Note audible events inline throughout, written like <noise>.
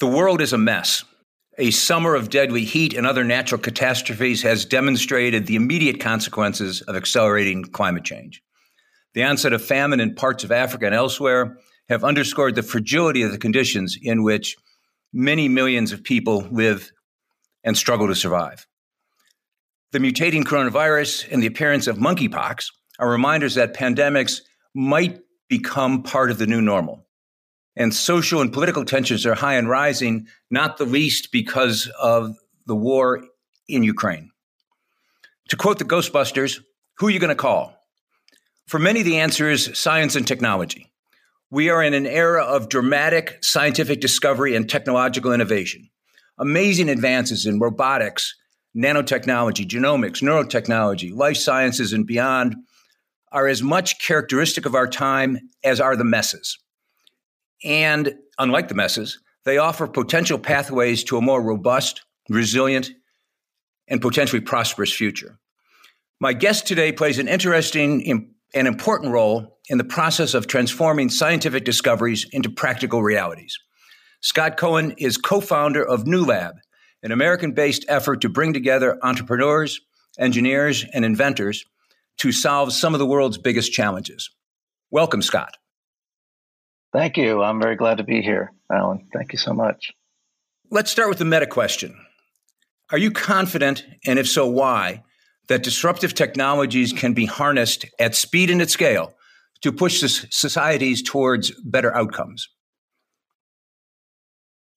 The world is a mess. A summer of deadly heat and other natural catastrophes has demonstrated the immediate consequences of accelerating climate change. The onset of famine in parts of Africa and elsewhere have underscored the fragility of the conditions in which many millions of people live and struggle to survive. The mutating coronavirus and the appearance of monkeypox are reminders that pandemics might become part of the new normal. And social and political tensions are high and rising, not the least because of the war in Ukraine. To quote the Ghostbusters, who are you going to call? For many, the answer is science and technology. We are in an era of dramatic scientific discovery and technological innovation. Amazing advances in robotics, nanotechnology, genomics, neurotechnology, life sciences, and beyond are as much characteristic of our time as are the messes. And unlike the messes, they offer potential pathways to a more robust, resilient, and potentially prosperous future. My guest today plays an interesting and important role in the process of transforming scientific discoveries into practical realities. Scott Cohen is co founder of New Lab, an American based effort to bring together entrepreneurs, engineers, and inventors to solve some of the world's biggest challenges. Welcome, Scott. Thank you. I'm very glad to be here, Alan. Thank you so much. Let's start with the meta question Are you confident, and if so, why, that disruptive technologies can be harnessed at speed and at scale to push societies towards better outcomes?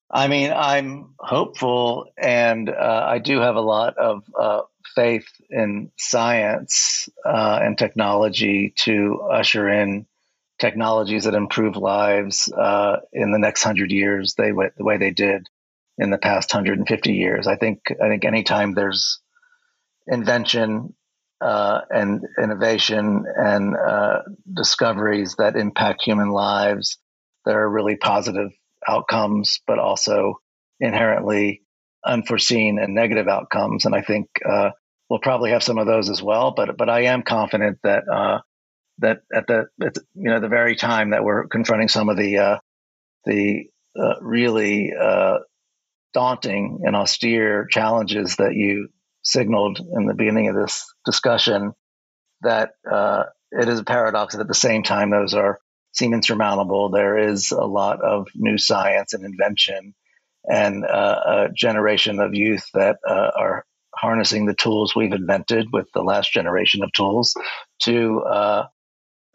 I mean, I'm hopeful, and uh, I do have a lot of uh, faith in science uh, and technology to usher in technologies that improve lives uh, in the next hundred years. They the way they did in the past 150 years. I think I think anytime there's invention uh, and innovation and uh, discoveries that impact human lives, there are really positive outcomes, but also inherently unforeseen and negative outcomes. And I think uh, we'll probably have some of those as well. But but I am confident that uh, that at the at, you know the very time that we're confronting some of the uh, the uh, really uh, daunting and austere challenges that you signaled in the beginning of this discussion, that uh, it is a paradox that at the same time those are seem insurmountable. There is a lot of new science and invention, and uh, a generation of youth that uh, are harnessing the tools we've invented with the last generation of tools to uh,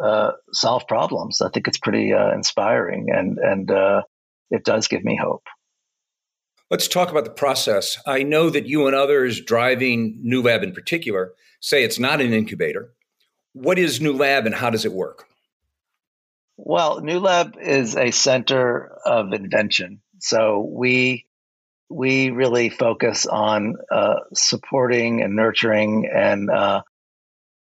uh solve problems. I think it's pretty uh, inspiring, and and uh, it does give me hope. Let's talk about the process. I know that you and others driving New Lab in particular say it's not an incubator. What is New Lab and how does it work? Well, New Lab is a center of invention. So we we really focus on uh, supporting and nurturing and uh,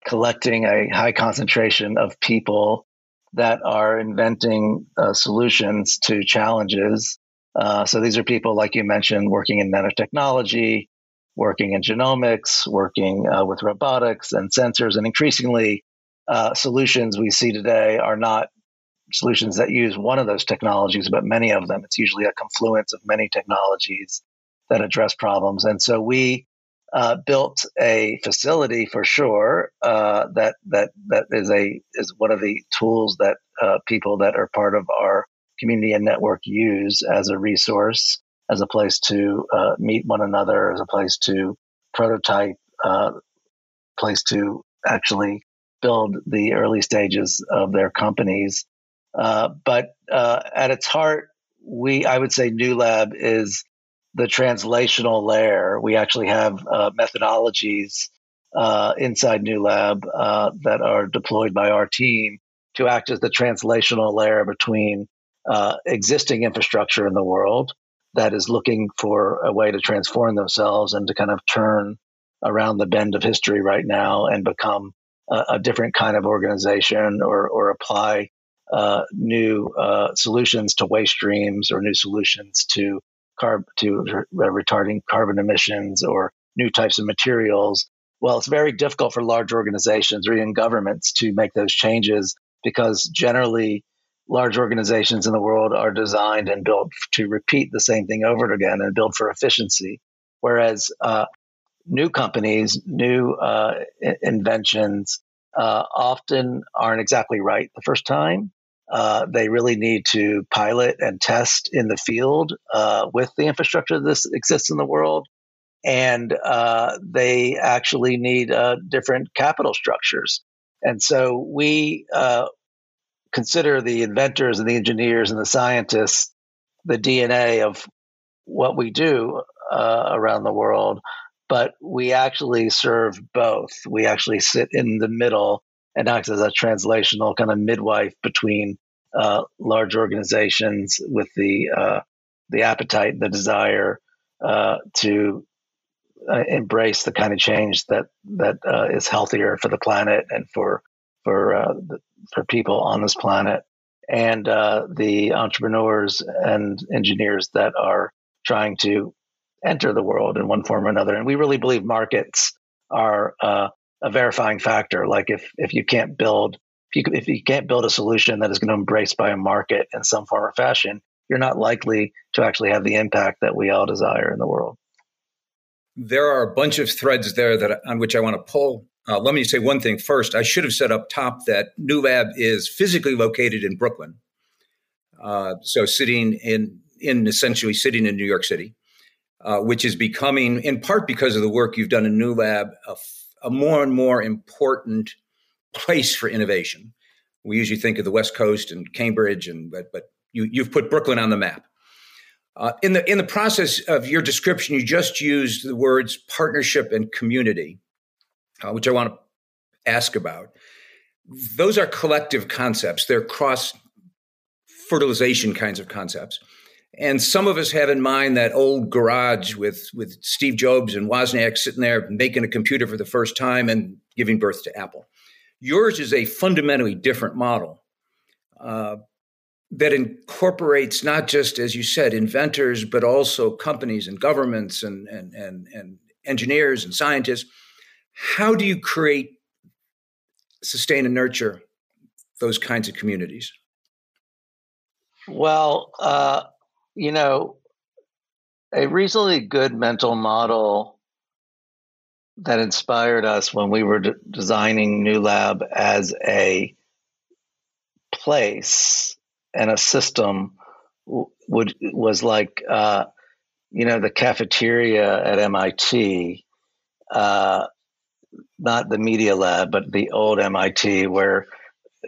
collecting a high concentration of people that are inventing uh, solutions to challenges. Uh, so these are people, like you mentioned, working in nanotechnology, working in genomics, working uh, with robotics and sensors, and increasingly uh, solutions we see today are not solutions that use one of those technologies, but many of them. It's usually a confluence of many technologies that address problems. And so we uh, built a facility for sure uh, that that that is a is one of the tools that uh, people that are part of our community and network use as a resource, as a place to uh, meet one another, as a place to prototype, uh, place to actually build the early stages of their companies. But uh, at its heart, we I would say New Lab is the translational layer. We actually have uh, methodologies uh, inside New Lab uh, that are deployed by our team to act as the translational layer between existing infrastructure in the world that is looking for a way to transform themselves and to kind of turn around the bend of history right now and become a, a different kind of organization or, or apply uh, new uh, solutions to waste streams or new solutions to carb to retarding carbon emissions or new types of materials. Well, it's very difficult for large organizations or even governments to make those changes because generally large organizations in the world are designed and built to repeat the same thing over and again and build for efficiency. Whereas uh, new companies, new uh, inventions uh, often aren't exactly right the first time. Uh, they really need to pilot and test in the field uh, with the infrastructure that exists in the world. And uh, they actually need uh, different capital structures. And so we uh, consider the inventors and the engineers and the scientists the DNA of what we do around the world. But we actually serve both. We actually sit in the middle and acts as a translational kind of midwife between uh, large organizations with the uh, the appetite, the desire uh, to uh, embrace the kind of change that that uh, is healthier for the planet and for for uh, for people on this planet, and the entrepreneurs and engineers that are trying to enter the world in one form or another. And we really believe markets are a verifying factor. Like if if you can't build if you, if you can't build a solution that is going to embrace by a market in some form or fashion, you're not likely to actually have the impact that we all desire in the world. There are a bunch of threads there that on which I want to pull. Uh, let me say one thing first. I should have said up top that New Lab is physically located in Brooklyn, uh, so sitting in in essentially sitting in New York City, uh, which is becoming, in part because of the work you've done in New Lab, a a more and more important place for innovation. We usually think of the West Coast and Cambridge, and but but you, you've put Brooklyn on the map. Uh, in the in the process of your description, you just used the words partnership and community, uh, which I want to ask about. Those are collective concepts. They're cross fertilization kinds of concepts. And some of us have in mind that old garage with, with Steve Jobs and Wozniak sitting there making a computer for the first time and giving birth to Apple. Yours is a fundamentally different model uh, that incorporates not just, as you said, inventors, but also companies and governments and, and, and, and engineers and scientists. How do you create, sustain, and nurture those kinds of communities? Well, uh, you know, a reasonably good mental model that inspired us when we were de- designing New Lab as a place and a system would was like uh, you know the cafeteria at MIT, uh, not the media lab, but the old MIT where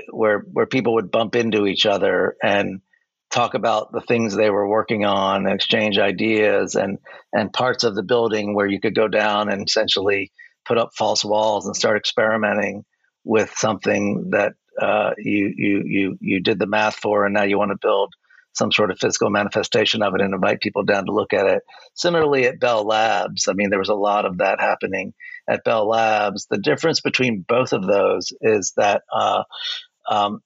where where people would bump into each other and talk about the things they were working on and exchange ideas and and parts of the building where you could go down and essentially put up false walls and start experimenting with something that uh, you you you you did the math for and now you want to build some sort of physical manifestation of it and invite people down to look at it. Similarly at Bell Labs, I mean there was a lot of that happening at Bell Labs. The difference between both of those is that uh, um,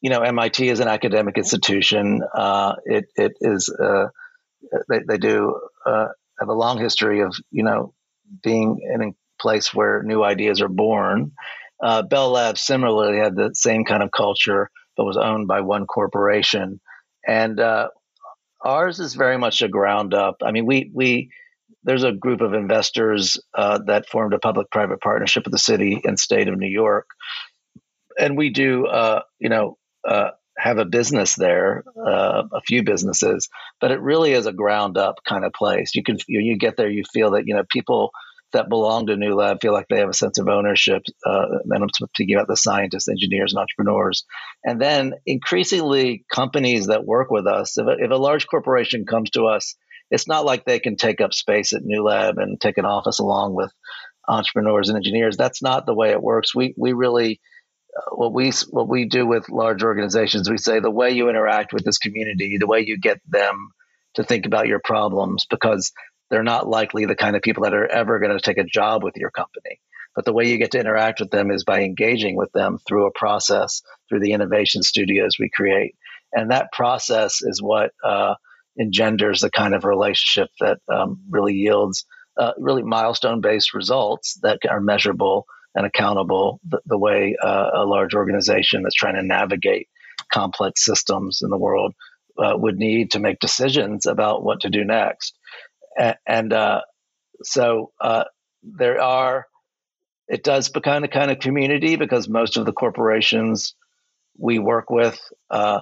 you know, MIT is an academic institution. Uh, it it is uh, they they do uh, have a long history of you know being in a place where new ideas are born. Uh, Bell Labs similarly had the same kind of culture, but was owned by one corporation, and uh, ours is very much a ground up. I mean, we we there's a group of investors uh, that formed a public-private partnership with the city and state of New York, and we do you know uh, have a business there, uh, a few businesses, but it really is a ground up kind of place. You can you, you get there, you feel that you know people that belong to New Lab feel like they have a sense of ownership. Uh, and I'm speaking about the scientists, engineers, and entrepreneurs. And then increasingly, companies that work with us. If a, if a large corporation comes to us, it's not like they can take up space at New Lab and take an office along with entrepreneurs and engineers. That's not the way it works. We we really what we what we do with large organizations, we say the way you interact with this community, the way you get them to think about your problems because they're not likely the kind of people that are ever going to take a job with your company. But the way you get to interact with them is by engaging with them through a process, through the innovation studios we create. And that process is what uh, engenders the kind of relationship that um, really yields uh, really milestone based results that are measurable and accountable the, the way uh, a large organization that's trying to navigate complex systems in the world uh, would need to make decisions about what to do next. And, uh, so uh, there are, it does become a kind of community because most of the corporations we work with uh,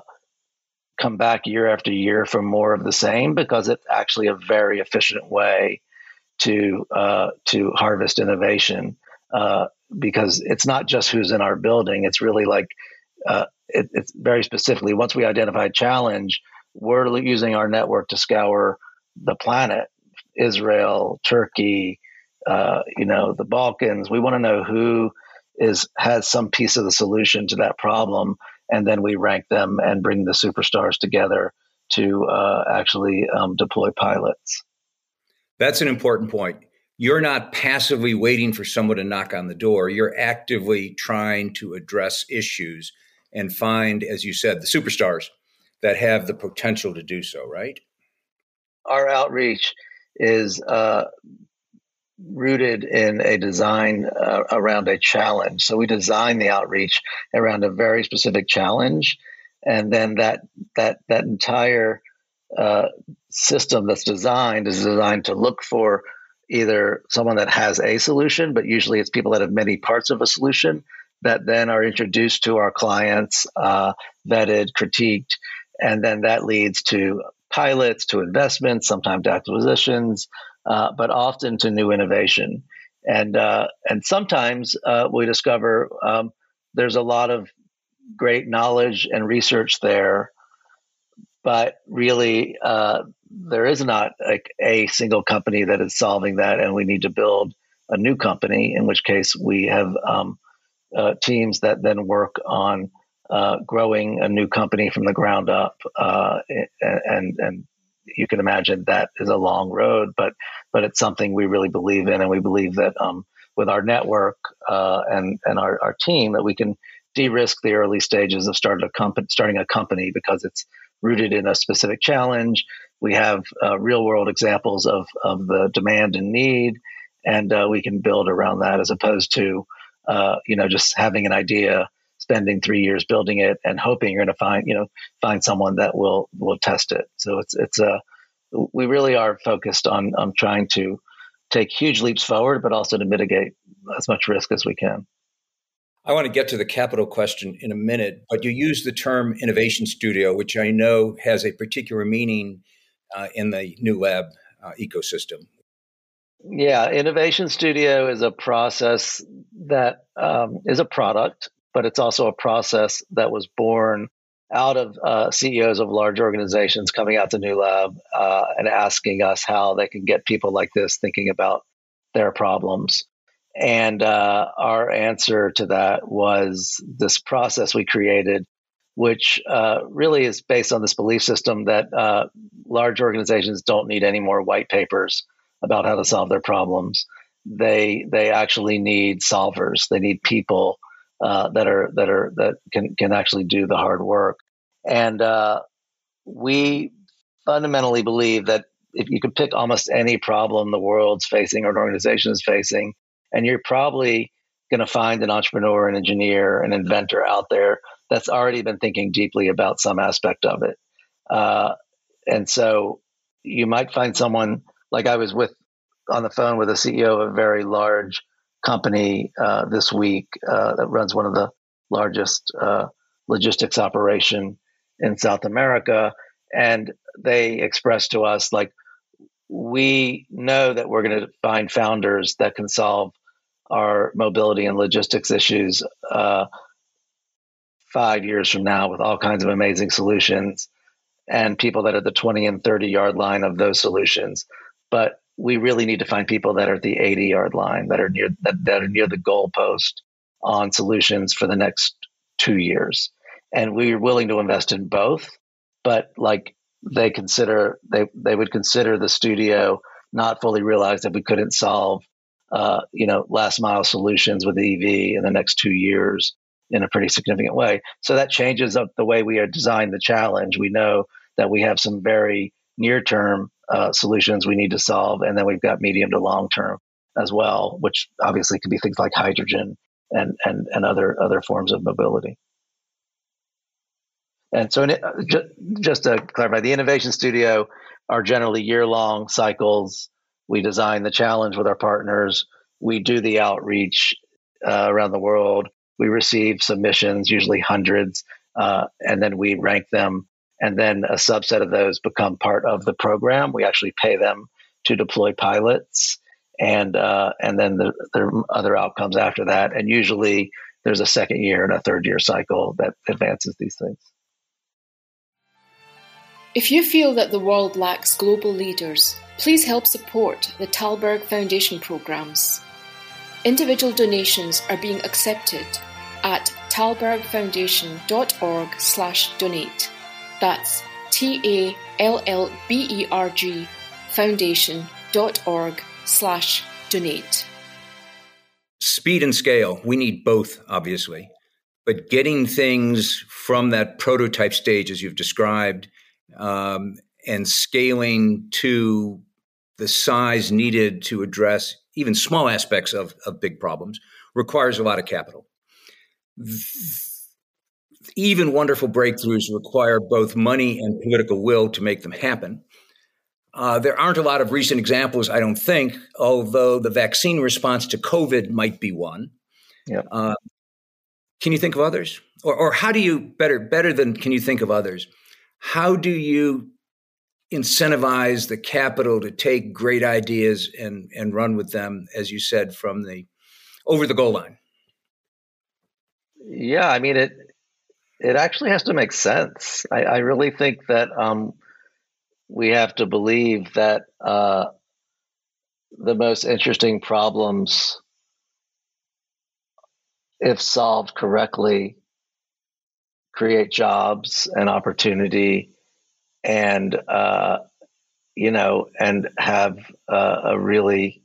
come back year after year for more of the same because it's actually a very efficient way to uh, to harvest innovation uh, because it's not just who's in our building. It's really like uh, it, it's very specifically once we identify a challenge, we're using our network to scour the planet, Israel, Turkey, uh, you know, the Balkans. We want to know who is has some piece of the solution to that problem, and then we rank them and bring the superstars together to uh, actually um, deploy pilots. That's an important point. You're not passively waiting for someone to knock on the door. You're actively trying to address issues and find, as you said, the superstars that have the potential to do so, right? Our outreach is uh, rooted in a design uh, around a challenge. So we design the outreach around a very specific challenge, and then that that that entire uh, system that's designed is designed to look for either someone that has a solution, but usually it's people that have many parts of a solution that then are introduced to our clients, uh, vetted, critiqued, and then that leads to pilots, to investments, sometimes to acquisitions, uh, but often to new innovation. And uh, and sometimes uh, we discover um, there's a lot of great knowledge and research there, but really uh, there is not a, a single company that is solving that, and we need to build a new company. In which case, we have um, uh, teams that then work on uh, growing a new company from the ground up, uh, and and you can imagine that is a long road, but but it's something we really believe in, and we believe that um, with our network uh, and and our, our team that we can de-risk the early stages of a company, starting a company because it's rooted in a specific challenge. We have uh, real world examples of of the demand and need, and uh, we can build around that as opposed to uh, you know just having an idea spending three years building it and hoping you're going to find you know find someone that will will test it. So it's it's a we really are focused on on trying to take huge leaps forward, but also to mitigate as much risk as we can. I want to get to the capital question in a minute, but you use the term innovation studio, which I know has a particular meaning uh, in the New Lab uh, ecosystem. Yeah, innovation studio is a process that um, is a product but it's also a process that was born out of uh, CEOs of large organizations coming out to New Lab uh, and asking us how they can get people like this thinking about their problems. And uh, our answer to that was this process we created, which uh, really is based on this belief system that uh, large organizations don't need any more white papers about how to solve their problems. They they actually need solvers. They need people uh, that are that are that can can actually do the hard work. And uh, we fundamentally believe that if you could pick almost any problem the world's facing or an organization is facing, and you're probably going to find an entrepreneur, an engineer, an inventor out there that's already been thinking deeply about some aspect of it. Uh, and so you might find someone like I was with on the phone with a CEO of a very large company uh, this week uh, that runs one of the largest uh, logistics operation in South America, and they expressed to us like we know that we're going to find founders that can solve our mobility and logistics issues uh, five years from now with all kinds of amazing solutions and people that are the 20 and 30 yard line of those solutions. But we really need to find people that are at the 80 yard line that are near that, that are near the goalpost on solutions for the next two years. And we're willing to invest in both but like they consider they they would consider the studio not fully realized that we couldn't solve uh, you know last mile solutions with EV in the next two years in a pretty significant way. So that changes up the way we are designed the challenge. We know that we have some very near term uh, solutions we need to solve, and then we've got medium to long term as well, which obviously could be things like hydrogen and and and other other forms of mobility. And so, it, just, just to clarify, the Innovation Studio are generally year long cycles. We design the challenge with our partners. We do the outreach uh, around the world. We receive submissions, usually hundreds, uh, and then we rank them. And then a subset of those become part of the program. We actually pay them to deploy pilots, and uh, and then the, there are other outcomes after that. And usually there's a second year and a third year cycle that advances these things. If you feel that the world lacks global leaders, please help support the Tallberg Foundation programs. Individual donations are being accepted at tallbergfoundation.org slash donate. That's T-A-L-L-B-E-R-G foundation.org slash donate. Speed and scale, we need both, obviously. But getting things from that prototype stage, as you've described, um, and scaling to the size needed to address even small aspects of, of big problems requires a lot of capital. Even wonderful breakthroughs require both money and political will to make them happen. Uh, there aren't a lot of recent examples, I don't think, although the vaccine response to COVID might be one. Yep. Uh, can you think of others? Or, or how do you better better than can you think of others? How do you incentivize the capital to take great ideas and and run with them, as you said, from the over the goal line? Yeah, I mean it. It actually has to make sense. I, I really think that um, we have to believe that uh, the most interesting problems, if solved correctly, create jobs and opportunity and uh, you know and have uh, a really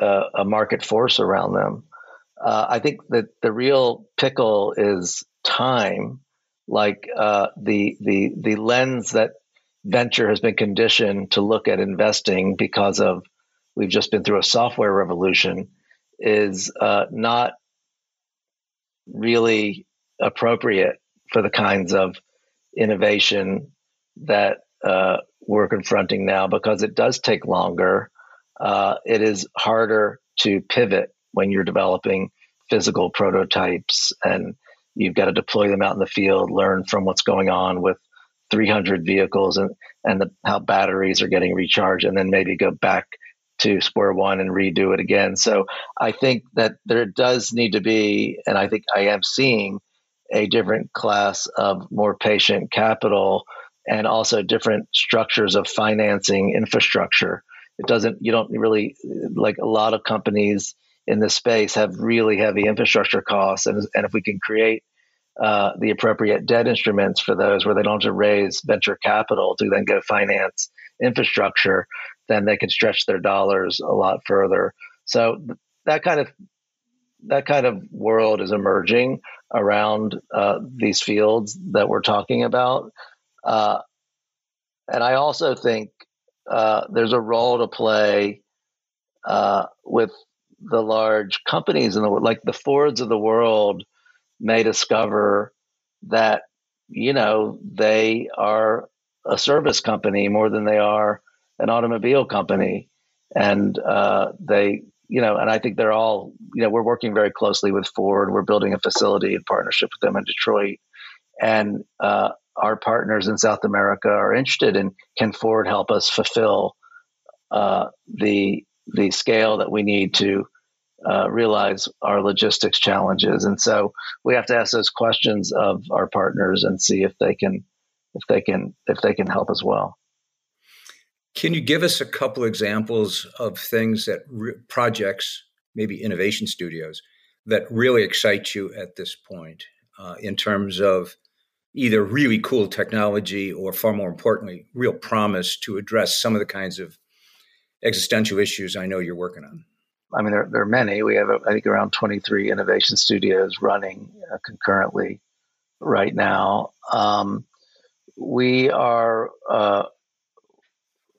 uh, a market force around them. Uh, i think that the real pickle is time. Like uh, the the the lens that venture has been conditioned to look at investing because of we've just been through a software revolution is uh, not really appropriate for the kinds of innovation that uh, we're confronting now because it does take longer. Uh, it is harder to pivot when you're developing physical prototypes and you've got to deploy them out in the field, learn from what's going on with 300 vehicles and, and the, how batteries are getting recharged, and then maybe go back to square one and redo it again. So I think that there does need to be, and I think I am seeing a different class of more patient capital and also different structures of financing infrastructure. It doesn't, you don't really, like a lot of companies in this space have really heavy infrastructure costs. And, and if we can create uh, the appropriate debt instruments for those where they don't have to raise venture capital to then go finance infrastructure, then they can stretch their dollars a lot further. So that kind of that kind of world is emerging around uh, these fields that we're talking about. Uh, and I also think uh, there's a role to play uh, with the large companies in the world, like the Fords of the world may discover that, you know, they are a service company more than they are an automobile company. And uh, they you know, and I think they're all, you know, we're working very closely with Ford. We're building a facility in partnership with them in Detroit. And uh, our partners in South America are interested in can Ford help us fulfill uh, the the scale that we need to uh, realize our logistics challenges. And so we have to ask those questions of our partners and see if they can if they can if they can help as well. Can you give us a couple examples of things that re- projects, maybe innovation studios, that really excite you at this point uh, in terms of either really cool technology or, far more importantly, real promise to address some of the kinds of existential issues I know you're working on? I mean, there, there are many. We have, I think, around 23 innovation studios running uh, concurrently right now. Um, we are uh,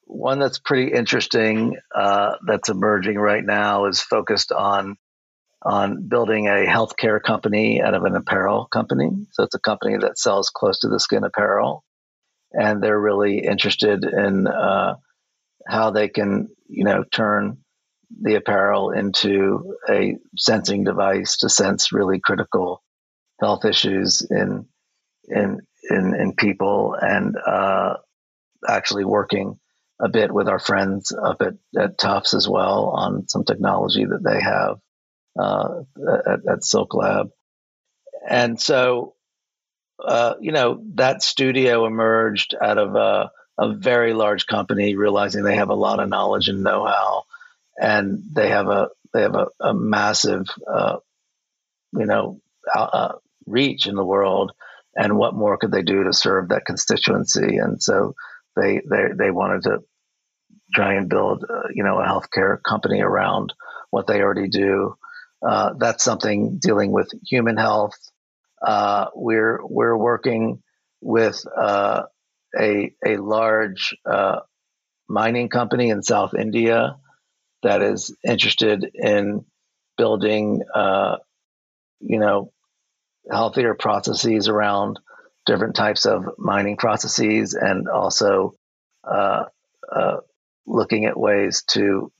one that's pretty interesting uh, that's emerging right now is focused on on building a healthcare company out of an apparel company. So it's a company that sells close to the skin apparel, and they're really interested in uh, how they can, you know, turn the apparel into a sensing device to sense really critical health issues in in in, in people, and uh, actually working a bit with our friends up at, at Tufts as well on some technology that they have uh, at, at, Silk Lab. And so, uh, you know, that studio emerged out of a, a, very large company, realizing they have a lot of knowledge and know-how, and they have a they have a, a massive, uh, you know, uh, reach in the world. And what more could they do to serve that constituency? And so they they they wanted to try and build, uh, you know, a healthcare company around what they already do. Uh, that's something dealing with human health. Uh, we're we're working with uh, a a large uh, mining company in South India that is interested in building, uh, you know, healthier processes around different types of mining processes, and also looking at ways to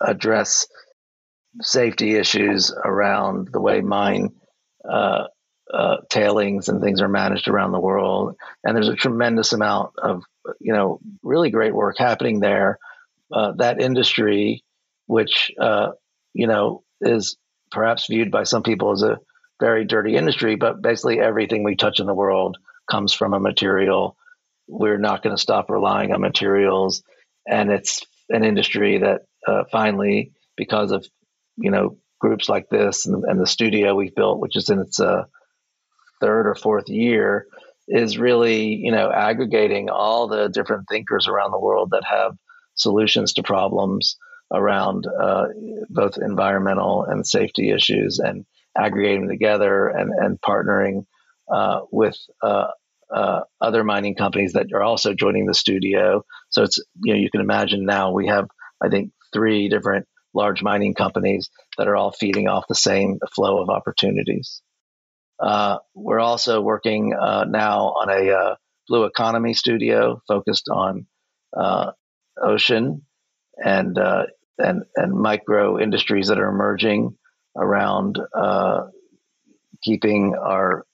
address safety issues around the way mine uh, uh, tailings and things are managed around the world. And there's a tremendous amount of, you know, really great work happening there. Uh, that industry, which, uh, you know, is perhaps viewed by some people as a very dirty industry, but basically everything we touch in the world comes from a material. We're not going to stop relying on materials. And it's an industry that uh, finally, because of you know groups like this and, and the studio we've built, which is in its uh, third or fourth year, is really you know aggregating all the different thinkers around the world that have solutions to problems around uh, both environmental and safety issues and aggregating together and, and partnering uh, with uh, uh, other mining companies that are also joining the studio. So it's you know you can imagine now we have I think three different large mining companies that are all feeding off the same flow of opportunities. Uh, we're also working uh, now on a uh, blue economy studio focused on ocean and and and micro industries that are emerging around uh, keeping our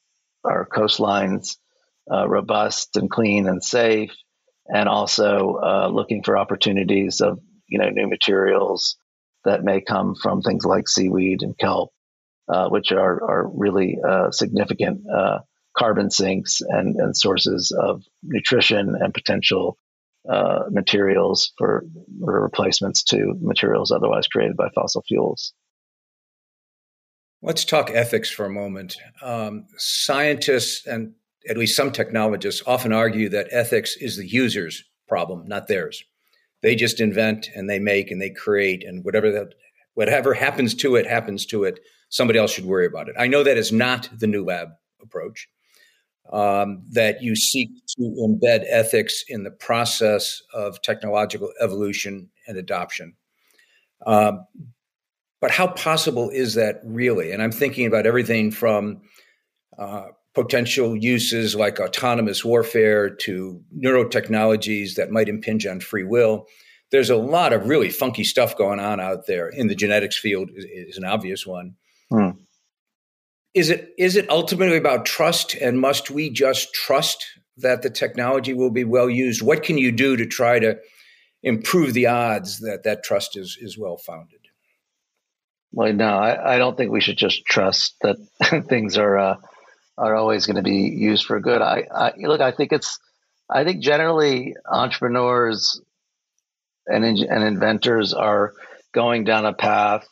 our coastlines robust and clean and safe, and also looking for opportunities of you know new materials that may come from things like seaweed and kelp, uh, which are, are really uh, significant uh, carbon sinks and, and sources of nutrition and potential uh, materials for replacements to materials otherwise created by fossil fuels. Let's talk ethics for a moment. Um, scientists and at least some technologists often argue that ethics is the user's problem, not theirs. They just invent and they make and they create and whatever that whatever happens to it happens to it. Somebody else should worry about it. I know that is not the new lab approach. Um, that you seek to embed ethics in the process of technological evolution and adoption. Um, but how possible is that really? And I'm thinking about everything from uh, potential uses like autonomous warfare to neurotechnologies that might impinge on free will. There's a lot of really funky stuff going on out there in the genetics field is, is an obvious one. Hmm. Is it is it ultimately about trust and must we just trust that the technology will be well used? What can you do to try to improve the odds that that trust is is well founded? Well, no, I, I don't think we should just trust that <laughs> things are uh, are always going to be used for good. I, I look. I think it's. I think generally entrepreneurs and and inventors are going down a path,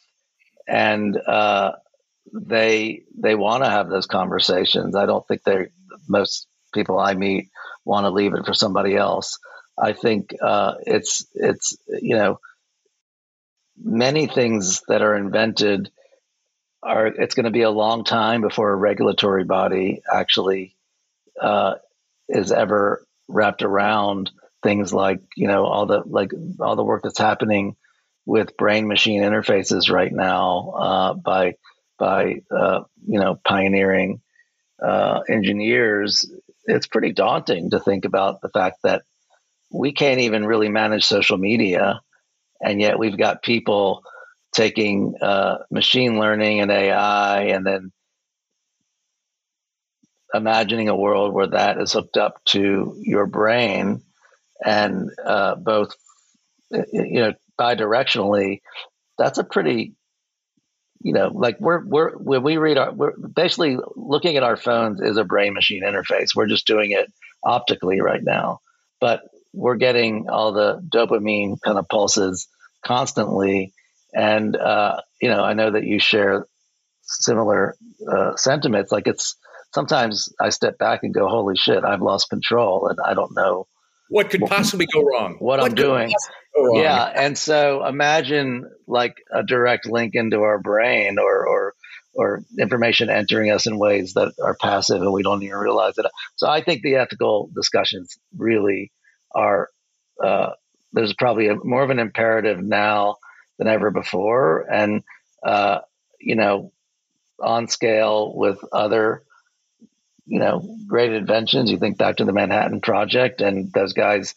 and uh, they they want to have those conversations. I don't think they most people I meet want to leave it for somebody else. I think uh, it's it's you know many things that are invented are it's going to be a long time before a regulatory body actually uh, is ever wrapped around things like you know all the like all the work that's happening with brain machine interfaces right now uh, by by uh, you know pioneering uh, engineers. It's pretty daunting to think about the fact that we can't even really manage social media and yet we've got people taking uh, machine learning and AI and then imagining a world where that is hooked up to your brain and uh, both you know bidirectionally that's a pretty you know like we're we're when we read our we're basically looking at our phones is a brain machine interface. We're just doing it optically right now. But we're getting all the dopamine kind of pulses constantly and uh, you know i know that you share similar uh, sentiments like it's sometimes I step back and go, "Holy shit, I've lost control, and I don't know what could possibly go wrong. What, what I'm doing." Yeah, and so imagine like a direct link into our brain, or or or information entering us in ways that are passive and we don't even realize it. So I think the ethical discussions really are. Uh, there's probably a, more of an imperative now than ever before, and uh, you know, on scale with other you know, great inventions. You think back to the Manhattan Project, and those guys,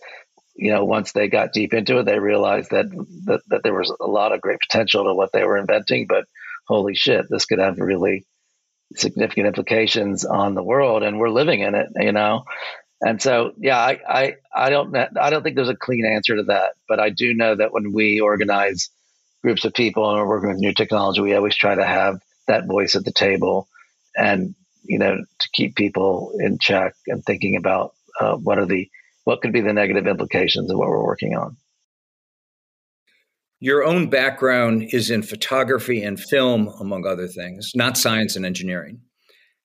you know, once they got deep into it, they realized that that, that there was a lot of great potential to what they were inventing. But holy shit, this could have really significant implications on the world, and we're living in it, you know. And so, yeah, I, I, I don't, I don't think there's a clean answer to that, but I do know that when we organize groups of people and we're working with new technology, we always try to have that voice at the table and you know, to keep people in check and thinking about uh, what are the what could be the negative implications of what we're working on. Your own background is in photography and film, among other things, not science and engineering.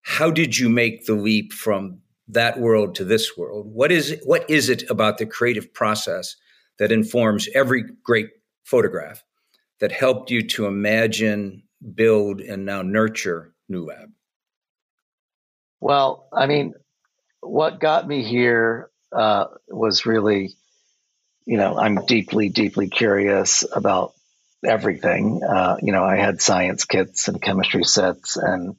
How did you make the leap from that world to this world? What is what is it about the creative process that informs every great photograph that helped you to imagine, build, and now nurture New Lab? Well, I mean, what got me here uh, was really, you know, I'm deeply, deeply curious about everything. Uh, you know, I had science kits and chemistry sets and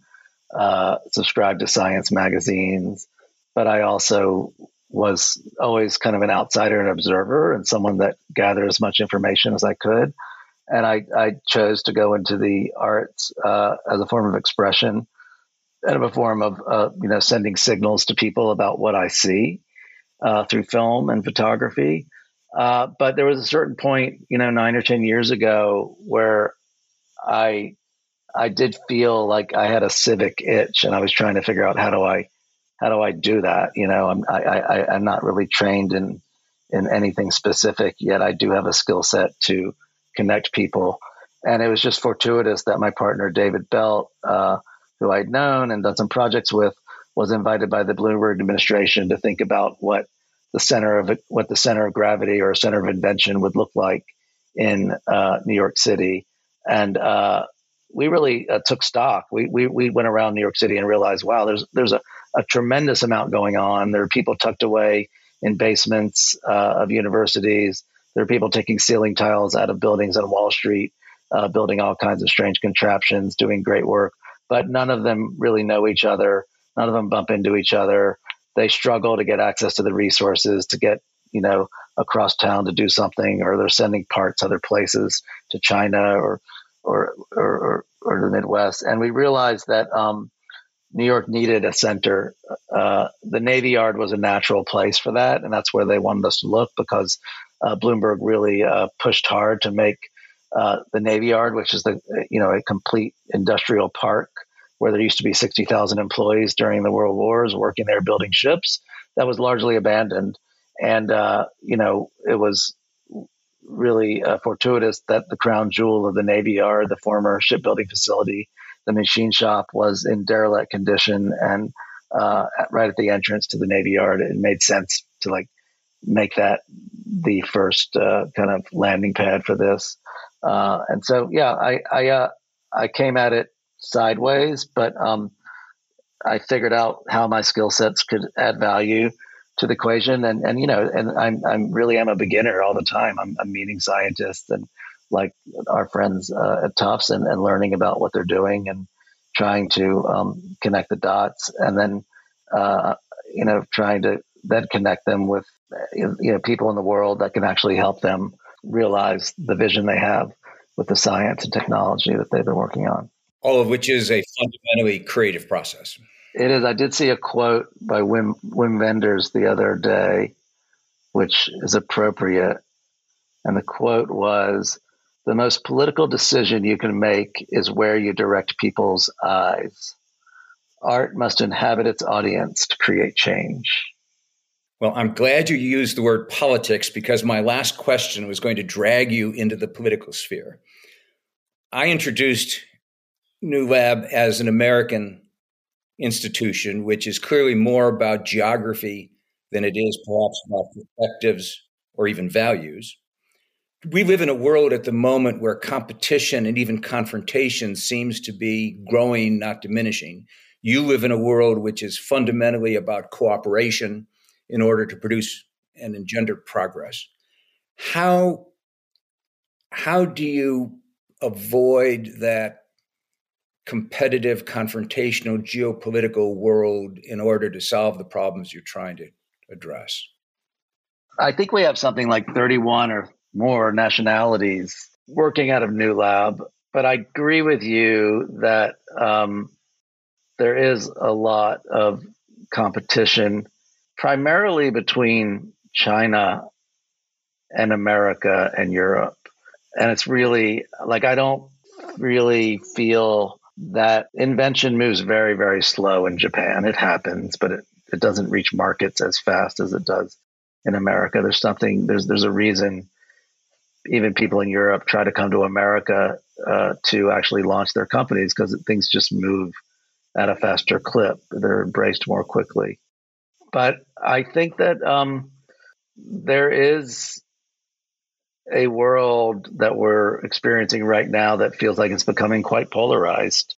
uh, subscribed to science magazines, but I also was always kind of an outsider and observer and someone that gathered as much information as I could. And I, I chose to go into the arts uh, as a form of expression and a form of uh, you know sending signals to people about what I see uh, through film and photography. Uh, but there was a certain point, you know, nine or ten years ago, where I I did feel like I had a civic itch, and I was trying to figure out how do I how do I do that. You know, I'm I, I, I'm not really trained in in anything specific yet. I do have a skill set to connect people, and it was just fortuitous that my partner David Belt. Uh, who I'd known and done some projects with, was invited by the Bloomberg administration to think about what the center of what the center of gravity or center of invention would look like in uh, New York City, and uh, we really uh, took stock. We, we we went around New York City and realized, wow, there's there's a, a tremendous amount going on. There are people tucked away in basements uh, of universities. There are people taking ceiling tiles out of buildings on Wall Street, uh, building all kinds of strange contraptions, doing great work but none of them really know each other. None of them bump into each other. They struggle to get access to the resources to get, you know, across town to do something, or they're sending parts other places to China or or or, or, the Midwest. And we realized that um, New York needed a center. Uh, the Navy Yard was a natural place for that, and that's where they wanted us to look because uh, Bloomberg really uh, pushed hard to make uh, the Navy Yard, which is the you know a complete industrial park where there used to be sixty thousand employees during the World Wars working there building ships. That was largely abandoned, and uh, you know it was really uh, fortuitous that the crown jewel of the Navy Yard, the former shipbuilding facility the machine shop was in derelict condition and uh, right at the entrance to the Navy Yard. It made sense to like make that the first uh, kind of landing pad for this. Uh, and so, yeah, I I, uh, I came at it sideways, but um, I figured out how my skill sets could add value to the equation. And and you know, and I'm I'm really am a beginner all the time. I'm, I'm meeting scientists and like our friends uh, at Tufts and, and learning about what they're doing and trying to um, connect the dots, and then uh, you know trying to then connect them with you know people in the world that can actually help them realize the vision they have with the science and technology that they've been working on. All of which is a fundamentally creative process. It is. I did see a quote by Wim Wim Wenders the other day, which is appropriate, and the quote was the most political decision you can make is where you direct people's eyes. Art must inhabit its audience to create change. Well, I'm glad you used the word politics because my last question was going to drag you into the political sphere. I introduced New Lab as an American institution, which is clearly more about geography than it is perhaps about perspectives or even values we live in a world at the moment where competition and even confrontation seems to be growing, not diminishing. You live in a world which is fundamentally about cooperation in order to produce and engender progress. How, how do you avoid that competitive, confrontational, geopolitical world in order to solve the problems you're trying to address? I think we have something like 31 or more nationalities working out of New Lab. But I agree with you that um, there is a lot of competition, primarily between China and America and Europe. And it's really like I don't really feel that invention moves very, very slow in Japan. It happens, but it, it doesn't reach markets as fast as it does in America. There's something, there's there's a reason even people in Europe try to come to America uh, to actually launch their companies because things just move at a faster clip. They're embraced more quickly. But I think that um, there is a world that we're experiencing right now that feels like it's becoming quite polarized.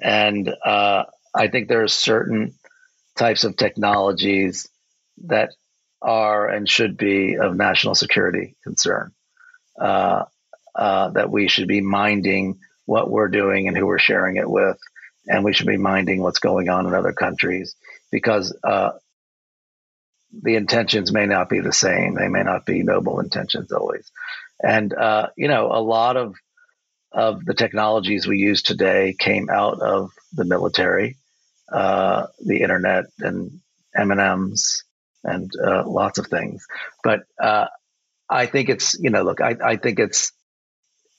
And uh, I think there are certain types of technologies that are and should be of national security concern uh, uh, that we should be minding what we're doing and who we're sharing it with, and we should be minding what's going on in other countries because uh, the intentions may not be the same. They may not be noble intentions always, and uh, you know a lot of of the technologies we use today came out of the military, uh, the internet, and M and M's, and uh, lots of things. But uh, I think it's you know look I, I think it's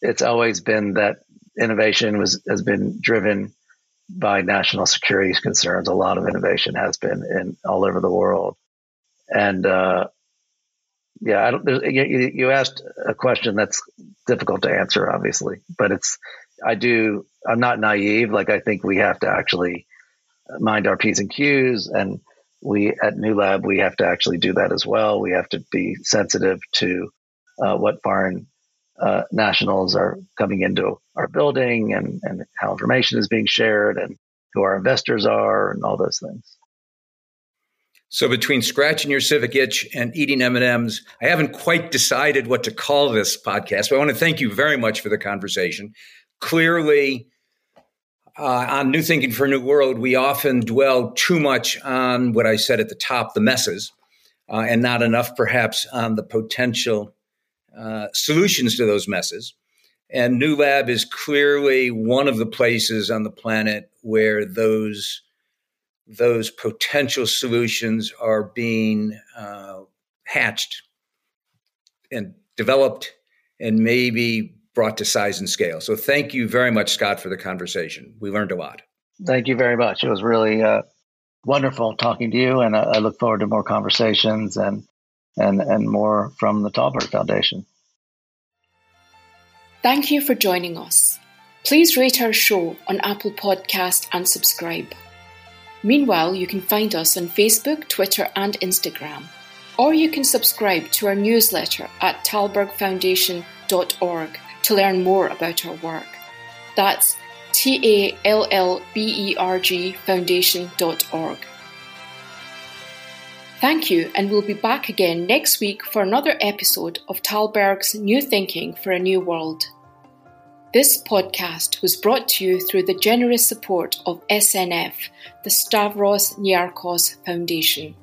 it's always been that innovation was has been driven by national security concerns. A lot of innovation has been in all over the world, and uh, yeah, I don't. You, you asked a question that's difficult to answer, obviously, but it's I do. I'm not naive. Like I think we have to actually mind our p's and q's and we at New Lab we have to actually do that as well. We have to be sensitive to uh, what foreign uh, nationals are coming into our building and, and how information is being shared and who our investors are and all those things. So between scratching your civic itch and eating M&Ms, I haven't quite decided what to call this podcast, but I want to thank you very much for the conversation. Clearly, uh, on New Thinking for a New World, we often dwell too much on what I said at the top, the messes, uh, and not enough perhaps on the potential uh, solutions to those messes. And New Lab is clearly one of the places on the planet where those those potential solutions are being uh, hatched and developed and maybe brought to size and scale. So thank you very much, Scott, for the conversation. We learned a lot. Thank you very much. It was really uh, wonderful talking to you, and I, I, look forward to more conversations and and and more from the Tallberg Foundation. Thank you for joining us. Please rate our show on Apple Podcast and subscribe. Meanwhile, you can find us on Facebook, Twitter, and Instagram. Or you can subscribe to our newsletter at tallbergfoundation.org to learn more about our work. That's T A L L B E R G foundation.org. Thank you, and we'll be back again next week for another episode of Tallberg's New Thinking for a New World. This podcast was brought to you through the generous support of SNF, the Stavros Niarchos Foundation.